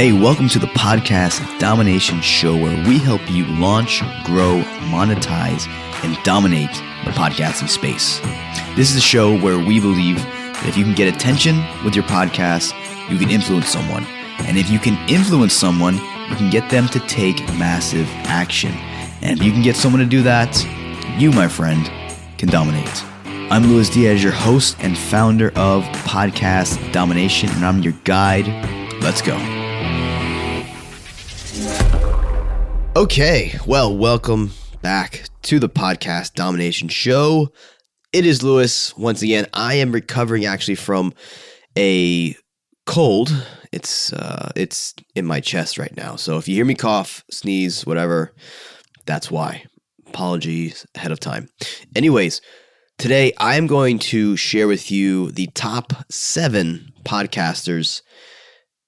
Hey, welcome to the podcast Domination Show where we help you launch, grow, monetize, and dominate the podcasting space. This is a show where we believe that if you can get attention with your podcast, you can influence someone. And if you can influence someone, you can get them to take massive action. And if you can get someone to do that, you, my friend, can dominate. I'm Luis Diaz, your host and founder of Podcast Domination, and I'm your guide. Let's go. Okay, well, welcome back to the Podcast Domination Show. It is Luis. Once again, I am recovering actually from a cold. It's uh, it's in my chest right now. So if you hear me cough, sneeze, whatever, that's why. Apologies ahead of time. Anyways, today I am going to share with you the top seven podcasters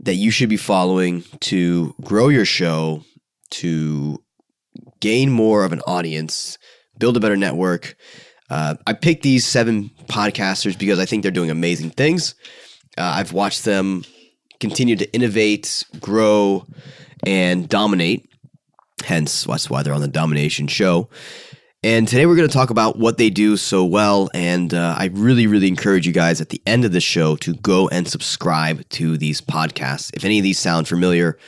that you should be following to grow your show, to gain more of an audience, build a better network. Uh, I picked these seven podcasters because I think they're doing amazing things. Uh, I've watched them continue to innovate, grow, and dominate. Hence, that's why they're on the Domination Show. And today we're going to talk about what they do so well. And uh, I really, really encourage you guys at the end of the show to go and subscribe to these podcasts. If any of these sound familiar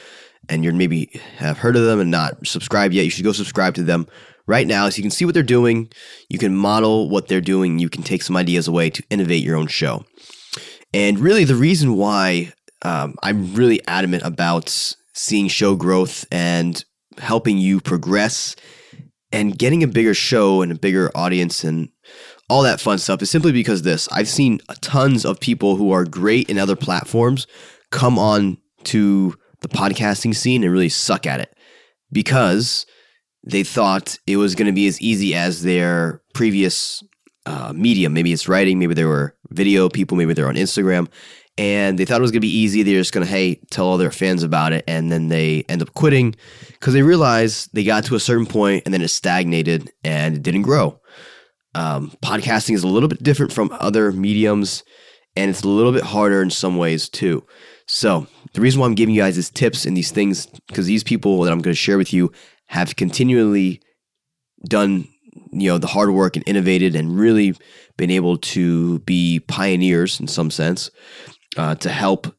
and you're maybe have heard of them and not subscribed yet, you should go subscribe to them right now so you can see what they're doing. You can model what they're doing. You can take some ideas away to innovate your own show. And really, the reason why um, I'm really adamant about seeing show growth and helping you progress and getting a bigger show and a bigger audience and all that fun stuff is simply because this I've seen tons of people who are great in other platforms come on to the podcasting scene and really suck at it because they thought it was going to be as easy as their previous uh, medium. Maybe it's writing, maybe they were video people, maybe they're on Instagram, and they thought it was gonna be easy. They're just gonna hey tell all their fans about it, and then they end up quitting because they realized they got to a certain point and then it stagnated and it didn't grow. Um, podcasting is a little bit different from other mediums, and it's a little bit harder in some ways too. So the reason why I'm giving you guys these tips and these things because these people that I'm going to share with you have continually done you know the hard work and innovated and really been able to be pioneers in some sense uh, to help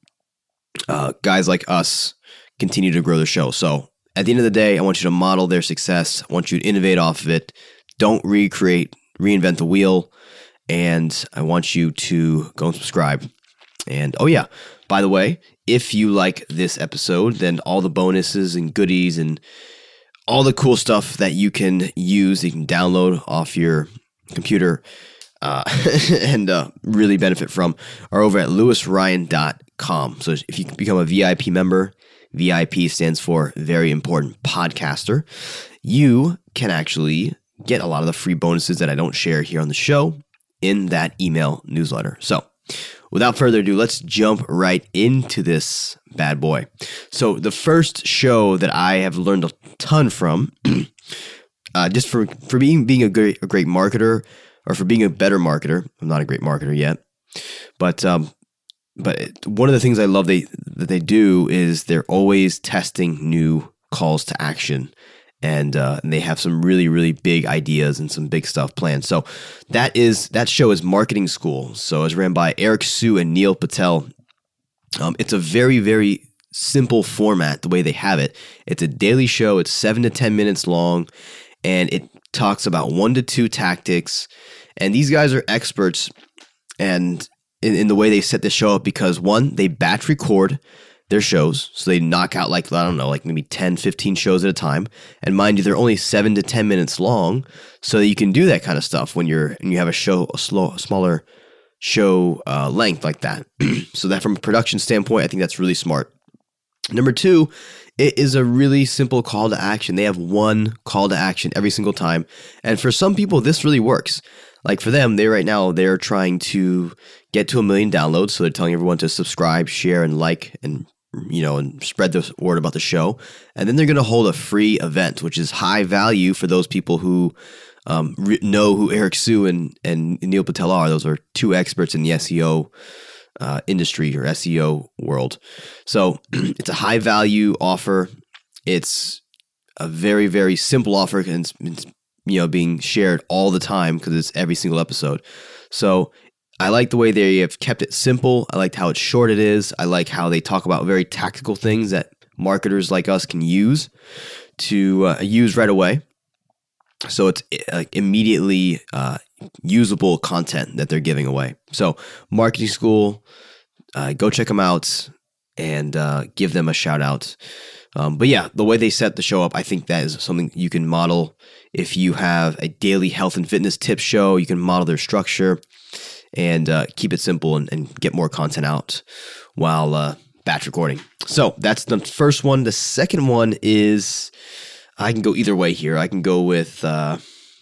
uh, guys like us continue to grow the show. So at the end of the day, I want you to model their success. I want you to innovate off of it. Don't recreate, reinvent the wheel. And I want you to go and subscribe. And oh, yeah, by the way, if you like this episode, then all the bonuses and goodies and all the cool stuff that you can use, you can download off your computer uh, and uh, really benefit from are over at luisryan.com. So if you become a VIP member, VIP stands for very important podcaster, you can actually get a lot of the free bonuses that I don't share here on the show in that email newsletter. So without further ado, let's jump right into this bad boy. So, the first show that I have learned a ton from, uh, just for for being being a great a great marketer or for being a better marketer. I'm not a great marketer yet, but um, but one of the things I love they that they do is they're always testing new calls to action. And, uh, and they have some really really big ideas and some big stuff planned. So that is that show is Marketing School. So it's ran by Eric Siu and Neil Patel. Um, it's a very very simple format the way they have it. It's a daily show. It's seven to ten minutes long, and it talks about one to two tactics. And these guys are experts, and in, in the way they set the show up because one, they batch record their shows. So they knock out like, I don't know, like maybe 10, 15 shows at a time. And mind you, they're only seven to 10 minutes long. So you can do that kind of stuff when you're, and you have a show, a slow, smaller show uh, length like that. so that from a production standpoint, I think that's really smart. Number two, it is a really simple call to action. They have one call to action every single time. And for some people, this really works. Like for them, they right now, they're trying to get to a million downloads. So they're telling everyone to subscribe, share, and like, and you know, and spread the word about the show. And then they're going to hold a free event, which is high value for those people who um, re- know who Eric Siu and, and Neil Patel are. Those are two experts in the SEO uh, industry or SEO world. So it's a high value offer. It's a very very simple offer and it's, it's you know being shared all the time because it's every single episode. So I like the way they have kept it simple. I liked how it's short it is. I like how they talk about very tactical things that marketers like us can use to uh, use right away. So it's like immediately uh, usable content that they're giving away. So, marketing school, uh, go check them out and uh, give them a shout out. Um, but yeah, the way they set the show up, I think that is something you can model. If you have a daily health and fitness tip show, you can model their structure and uh, keep it simple and, and, get more content out while uh, batch recording. So that's the first one. The second one is I can go either way here. I can go with uh,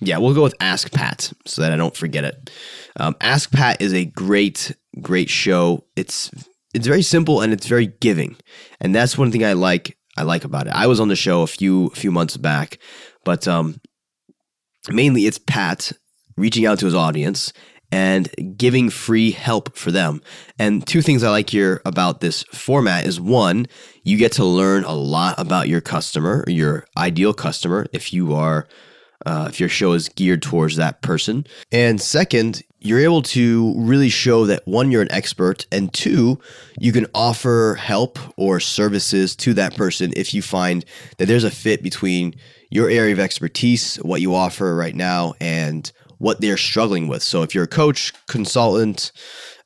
yeah, we'll go with Ask Pat so that I don't forget it. Um, Ask Pat is a great, great show. It's it's very simple and it's very giving, and that's one thing I like. I like about it. I was on the show a few a few months back, but um, mainly it's Pat reaching out to his audience and giving free help for them. And two things I like here about this format is one, you get to learn a lot about your customer, your ideal customer, if you are uh, if your show is geared towards that person. And second, you're able to really show that one, you're an expert, and two, you can offer help or services to that person if you find that there's a fit between your area of expertise, what you offer right now, and what they're struggling with. So if you're a coach, consultant,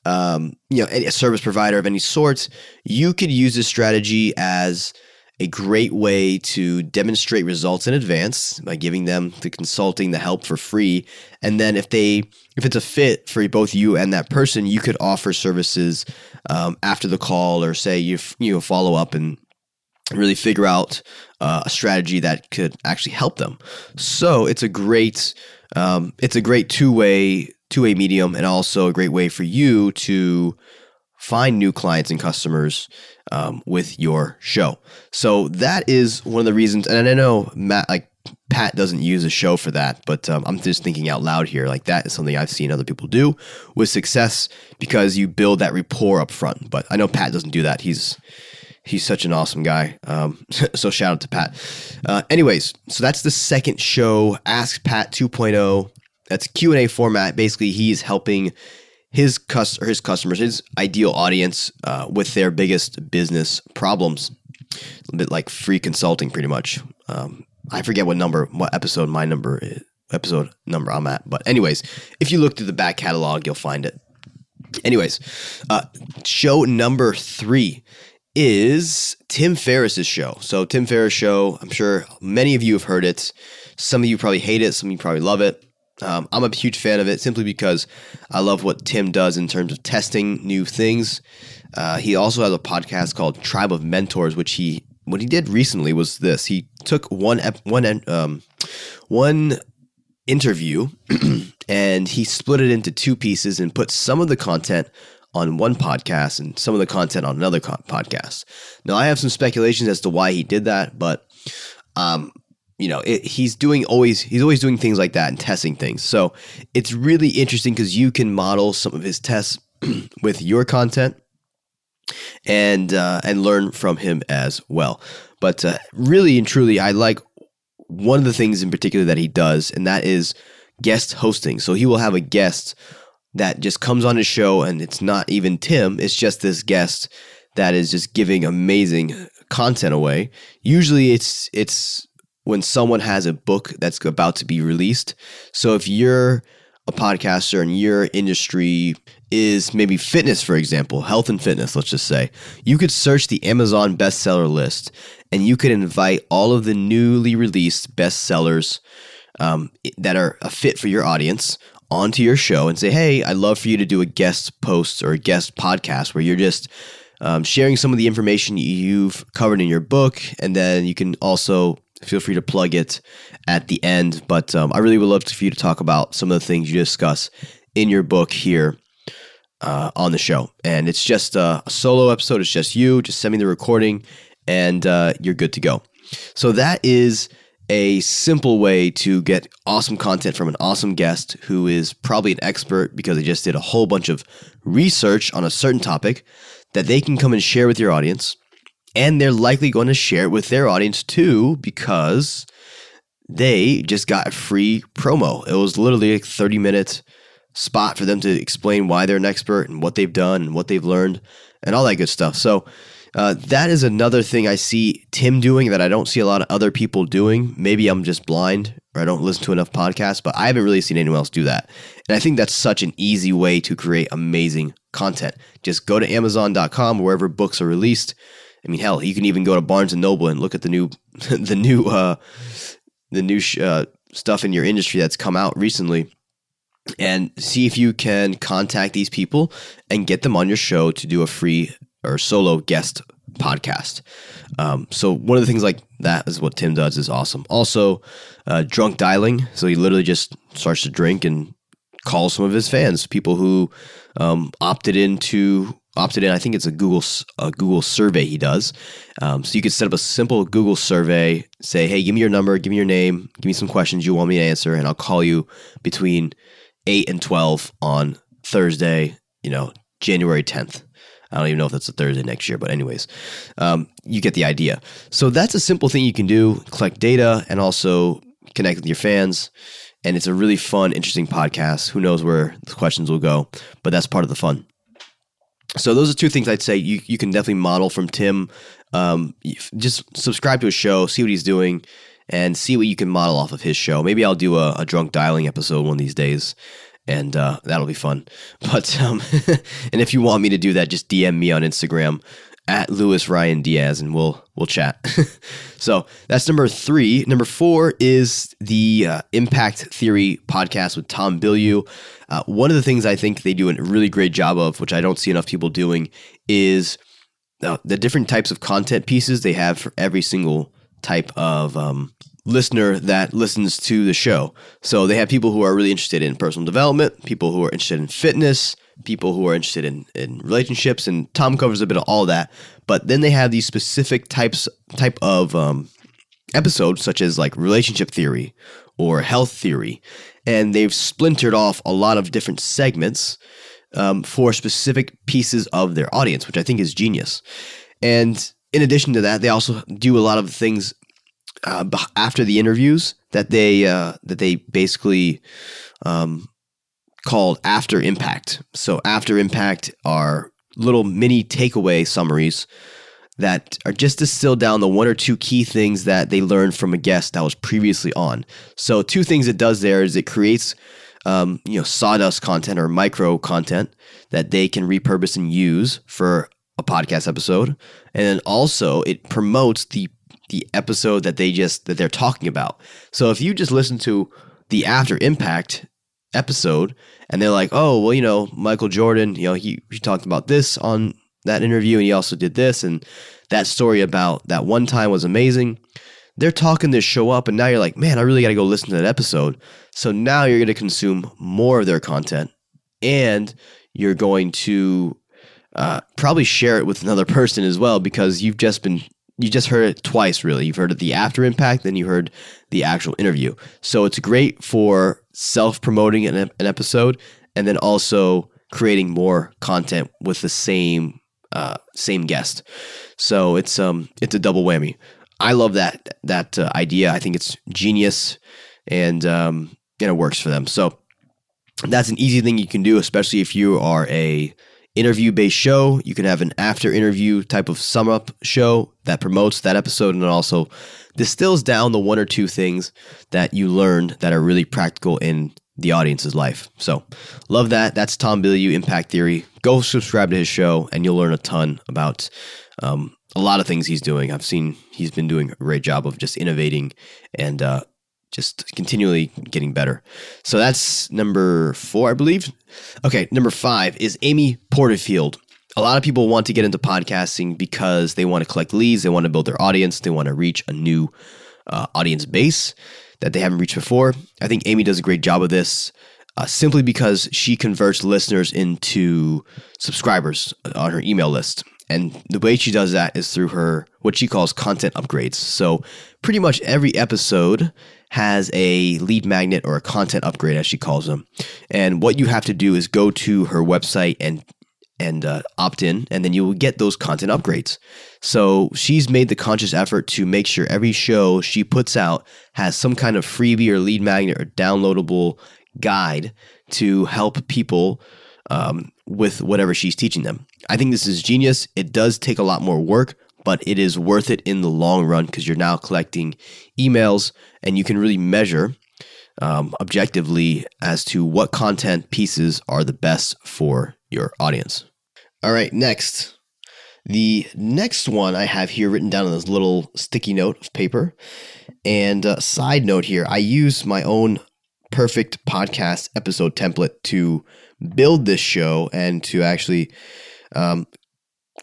um, you know, a service provider of any sort, you could use this strategy as a great way to demonstrate results in advance by giving them the consulting, the help for free. And then if they, if it's a fit for both you and that person, you could offer services um, after the call or say you you know follow up and really figure out uh, a strategy that could actually help them. So it's a great, um, it's a great two way two way medium, and also a great way for you to find new clients and customers um, with your show. So that is one of the reasons. And I know Matt, like Pat doesn't use a show for that, but um, I'm just thinking out loud here. Like that is something I've seen other people do with success because you build that rapport up front. But I know Pat doesn't do that. He's he's such an awesome guy. Um, so shout out to Pat. Uh, anyways, so that's the second show, Ask Pat 2.0. That's Q and A format. Basically, he's helping his cus- his customers, his ideal audience, uh, with their biggest business problems. A bit like free consulting, pretty much. Um, I forget what number, what episode my number is, episode number I'm at, but anyways, if you look through the back catalog, you'll find it. Anyways, uh, show number three is Tim Ferriss's show. So Tim Ferriss show, I'm sure many of you have heard it. Some of you probably hate it. Some of you probably love it. Um, I'm a huge fan of it simply because I love what Tim does in terms of testing new things. Uh, he also has a podcast called Tribe of Mentors, which he what he did recently was this: he took one one um, one interview and he split it into two pieces and put some of the content on one podcast and some of the content on another co- podcast. Now, I have some speculations as to why he did that, but um, you know, it, he's doing always he's always doing things like that and testing things. So it's really interesting because you can model some of his tests with your content and uh, and learn from him as well. But uh, really and truly, I like one of the things in particular that he does, and that is guest hosting. So he will have a guest that just comes on his show, and it's not even Tim; it's just this guest that is just giving amazing content away. Usually, it's it's when someone has a book that's about to be released. So if you're a podcaster and your industry is maybe fitness, for example, health and fitness, let's just say, you could search the Amazon bestseller list and you could invite all of the newly released bestsellers um, that are a fit for your audience onto your show and say, hey, I'd love for you to do a guest post or a guest podcast where you're just um, sharing some of the information you've covered in your book. And then you can also feel free to plug it at the end. But um, I really would love for you to talk about some of the things you discuss in your book here uh, on the show. And it's just a, solo episode. It's just you. Just send me the recording, and uh, you're good to go. So that is a simple way to get awesome content from an awesome guest who is probably an expert because they just did a whole bunch of research on a certain topic that they can come and share with your audience and they're likely going to share it with their audience too because they just got a free promo. It was literally a 30 minute spot for them to explain why they're an expert and what they've done and what they've learned and all that good stuff. So, uh, that is another thing I see Tim doing that I don't see a lot of other people doing. Maybe I'm just blind or I don't listen to enough podcasts, but I haven't really seen anyone else do that. And I think that's such an easy way to create amazing content. Just go to Amazon.com, wherever books are released, I mean, hell, you can even go to Barnes and Noble and look at the new, the new, uh, the new sh- uh, stuff in your industry that's come out recently, and see if you can contact these people and get them on your show to do a free or solo guest podcast. Um, so one of the things like that is what Tim does is awesome. Also, uh, drunk dialing. So he literally just starts to drink and calls some of his fans, people who um, opted into opted in. I think it's a Google a Google survey he does. Um, so you could set up a simple Google survey. Say, hey, give me your number, give me your name, give me some questions you want me to answer, and I'll call you between eight and twelve on Thursday. You know, January tenth. I don't even know if that's a Thursday next year, but anyways, um, you get the idea. So that's a simple thing you can do: collect data and also connect with your fans. And it's a really fun, interesting podcast. Who knows where the questions will go, but that's part of the fun. So those are two things I'd say you you can definitely model from Tim. Um, just subscribe to his show, see what he's doing, and see what you can model off of his show. Maybe I'll do a, a drunk dialing episode one of these days, and uh, that'll be fun. But um, and if you want me to do that, just DM me on Instagram at Luis Ryan Diaz, and we'll we'll chat. so that's number three. Number four is the uh, Impact Theory podcast with Tom Bilyeu. Uh, one of the things I think they do a really great job of, which I don't see enough people doing, is uh, the different types of content pieces they have for every single type of um, listener that listens to the show. So they have people who are really interested in personal development, people who are interested in fitness people who are interested in, in relationships, and Tom covers a bit of all that. But then they have these specific types type of um, episodes, such as like relationship theory or health theory, and they've splintered off a lot of different segments um, for specific pieces of their audience, which I think is genius. And in addition to that, they also do a lot of things uh, after the interviews that they uh, that they basically um, called After Impact. So, After Impact are little mini takeaway summaries that are just distilled down the one or two key things that they learned from a guest that was previously on. So, two things it does there is it creates um, you know sawdust content or micro content that they can repurpose and use for a podcast episode, and then also it promotes the the episode that they just that they're talking about. So if you just listen to the After Impact episode and they're like, oh, well, you know, Michael Jordan, you know, he, he talked about this on that interview and he also did this and that story about that one time was amazing. They're talking this show up and now you're like, man, I really got to go listen to that episode. So now you're going to consume more of their content and you're going to uh, probably share it with another person as well because you've just been you just heard it twice, really. You've heard it the after impact, then you heard the actual interview. So it's great for self promoting an, an episode and then also creating more content with the same uh, same guest. So it's um it's a double whammy. I love that that uh, idea. I think it's genius, and um, and it works for them. So that's an easy thing you can do, especially if you are a interview based show. You can have an after interview type of sum up show that promotes that episode and also distills down the one or two things that you learned that are really practical in the audience's life. So, love that. That's Tom Bilyeu, Impact Theory. Go subscribe to his show, and you'll learn a ton about um, a lot of things he's doing. I've seen he's been doing a great job of just innovating and uh, just continually getting better. So that's number four, I believe. Okay, number five is Amy Porterfield. A lot of people want to get into podcasting because they want to collect leads, they want to build their audience, they want to reach a new uh, audience base that they haven't reached before. I think Amy does a great job of this. Uh, simply because she converts listeners into subscribers on her email list. And the way she does that is through her what she calls content upgrades. So pretty much every episode has a lead magnet or a content upgrade, as she calls them. And what you have to do is go to her website and and uh, opt in, and then you will get those content upgrades. So she's made the conscious effort to make sure every show she puts out has some kind of freebie or lead magnet or downloadable guide to help people um, with whatever she's teaching them. I think this is genius. It does take a lot more work, but it is worth it in the long run because you're now collecting emails and you can really measure um, objectively as to what content pieces are the best for your audience. All right, next. The next one I have here written down on this little sticky note of paper. And a side note here, I use my own perfect podcast episode template to build this show and to actually um,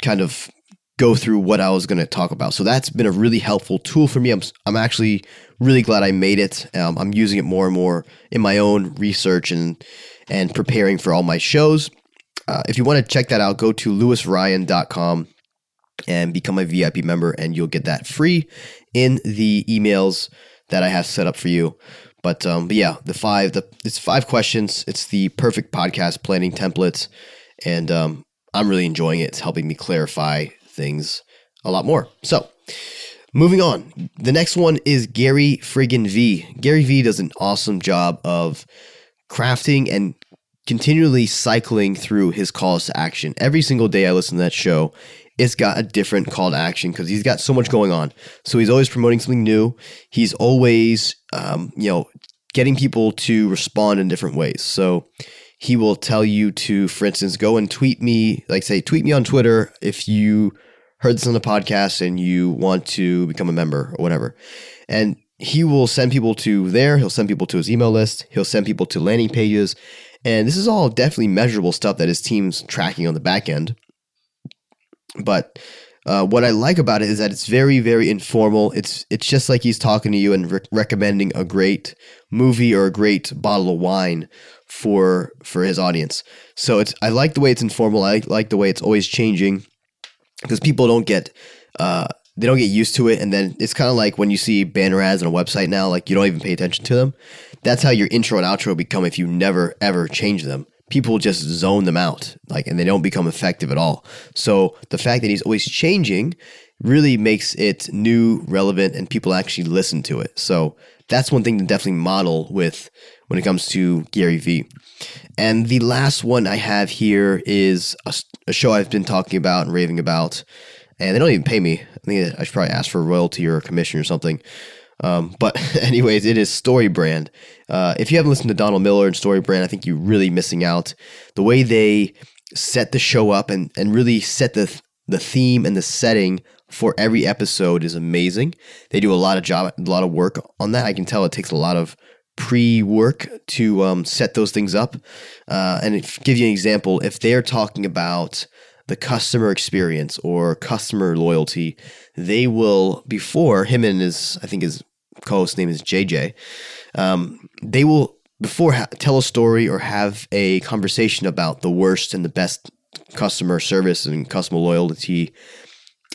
kind of go through what I was going to talk about. So that's been a really helpful tool for me. I'm, I'm actually really glad I made it. Um, I'm using it more and more in my own research and and preparing for all my shows. Uh, if you want to check that out, go to luisryan.com and become a VIP member, and you'll get that free in the emails that I have set up for you. But, um, but yeah, the five the it's five questions. It's the perfect podcast planning template, and um, I'm really enjoying it. It's helping me clarify things a lot more. So, moving on. The next one is Gary Friggin V. Gary Vee does an awesome job of crafting and continually cycling through his calls to action. Every single day I listen to that show, it's got a different call to action because he's got so much going on. So he's always promoting something new. He's always, um, you know, getting people to respond in different ways. So he will tell you to, for instance, go and tweet me, like say, tweet me on Twitter if you heard this on the podcast and you want to become a member or whatever. And he will send people to there. He'll send people to his email list. He'll send people to landing pages. And this is all definitely measurable stuff that his team's tracking on the back end. But uh, what I like about it is that it's very, very informal. It's it's just like he's talking to you and re- recommending a great movie or a great bottle of wine for for his audience. So it's I like the way it's informal. I like the way it's always changing because people don't get uh, they don't get used to it, and then it's kind of like when you see banner ads on a website now, like you don't even pay attention to them. That's how your intro and outro become if you never ever change them. People just zone them out, like, and they don't become effective at all. So the fact that he's always changing really makes it new, relevant, and people actually listen to it. So that's one thing to definitely model with when it comes to Gary Vee. And the last one I have here is a, a, show I've been talking about and raving about, and they don't even pay me. I think I should probably ask for a royalty or a commission or something. Um, but anyways, it is Story Brand. Uh, if you haven't listened to Donald Miller and Story Brand, I think you're really missing out. The way they set the show up and, and really set the the theme and the setting for every episode is amazing. They do a lot of job, a lot of work on that. I can tell it takes a lot of pre-work to um, set those things up. Uh, and give you an example, if they're talking about the customer experience or customer loyalty, they will before him and his I think his co-host name is JJ. Um, they will before ha- tell a story or have a conversation about the worst and the best customer service and customer loyalty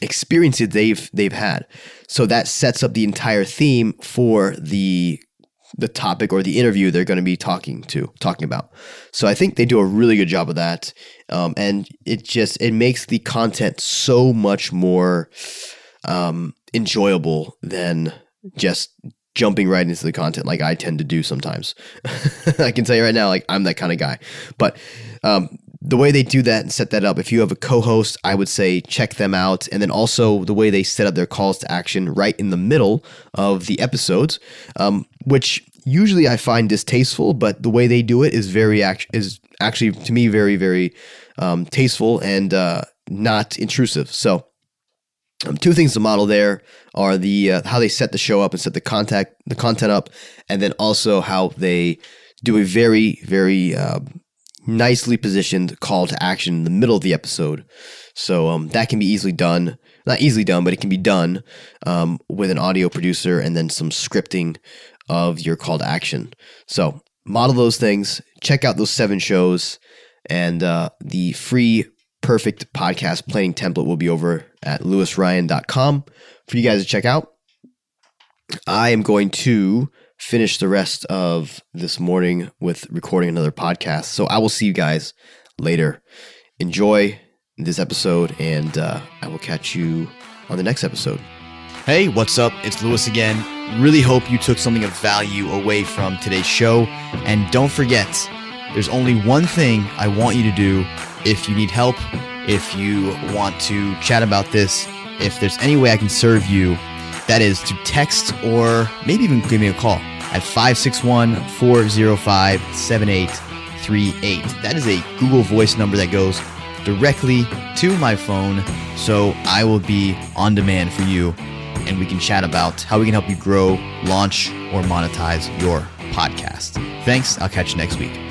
experiences they've they've had. So that sets up the entire theme for the the topic or the interview they're going to be talking to talking about. So I think they do a really good job of that, um, and it just it makes the content so much more um, enjoyable than just jumping right into the content like I tend to do sometimes. I can tell you right now, like I'm that kind of guy. But um, the way they do that and set that up, if you have a co-host, I would say check them out. And then also the way they set up their calls to action right in the middle of the episodes, um, which usually I find distasteful, but the way they do it is very act- is actually to me very very um, tasteful and uh, not intrusive. So um, two things to model there are the uh, how they set the show up and set the contact the content up, and then also how they do a very very uh, nicely positioned call to action in the middle of the episode. So um, that can be easily done, not easily done, but it can be done um, with an audio producer and then some scripting of your call to action. So model those things, check out those seven shows, and uh, the free perfect podcast planning template will be over at luisryan.com for you guys to check out. I am going to finish the rest of this morning with recording another podcast. So I will see you guys later. Enjoy this episode, and uh, I will catch you on the next episode. Hey, what's up? It's Luis again. Really hope you took something of value away from today's show. And don't forget, there's only one thing I want you to do if you need help, if you want to chat about this, if there's any way I can serve you, that is to text or maybe even give me a call at 561 405 7838. That is a Google Voice number that goes directly to my phone. So I will be on demand for you and we can chat about how we can help you grow, launch, or monetize your podcast. Thanks. I'll catch you next week.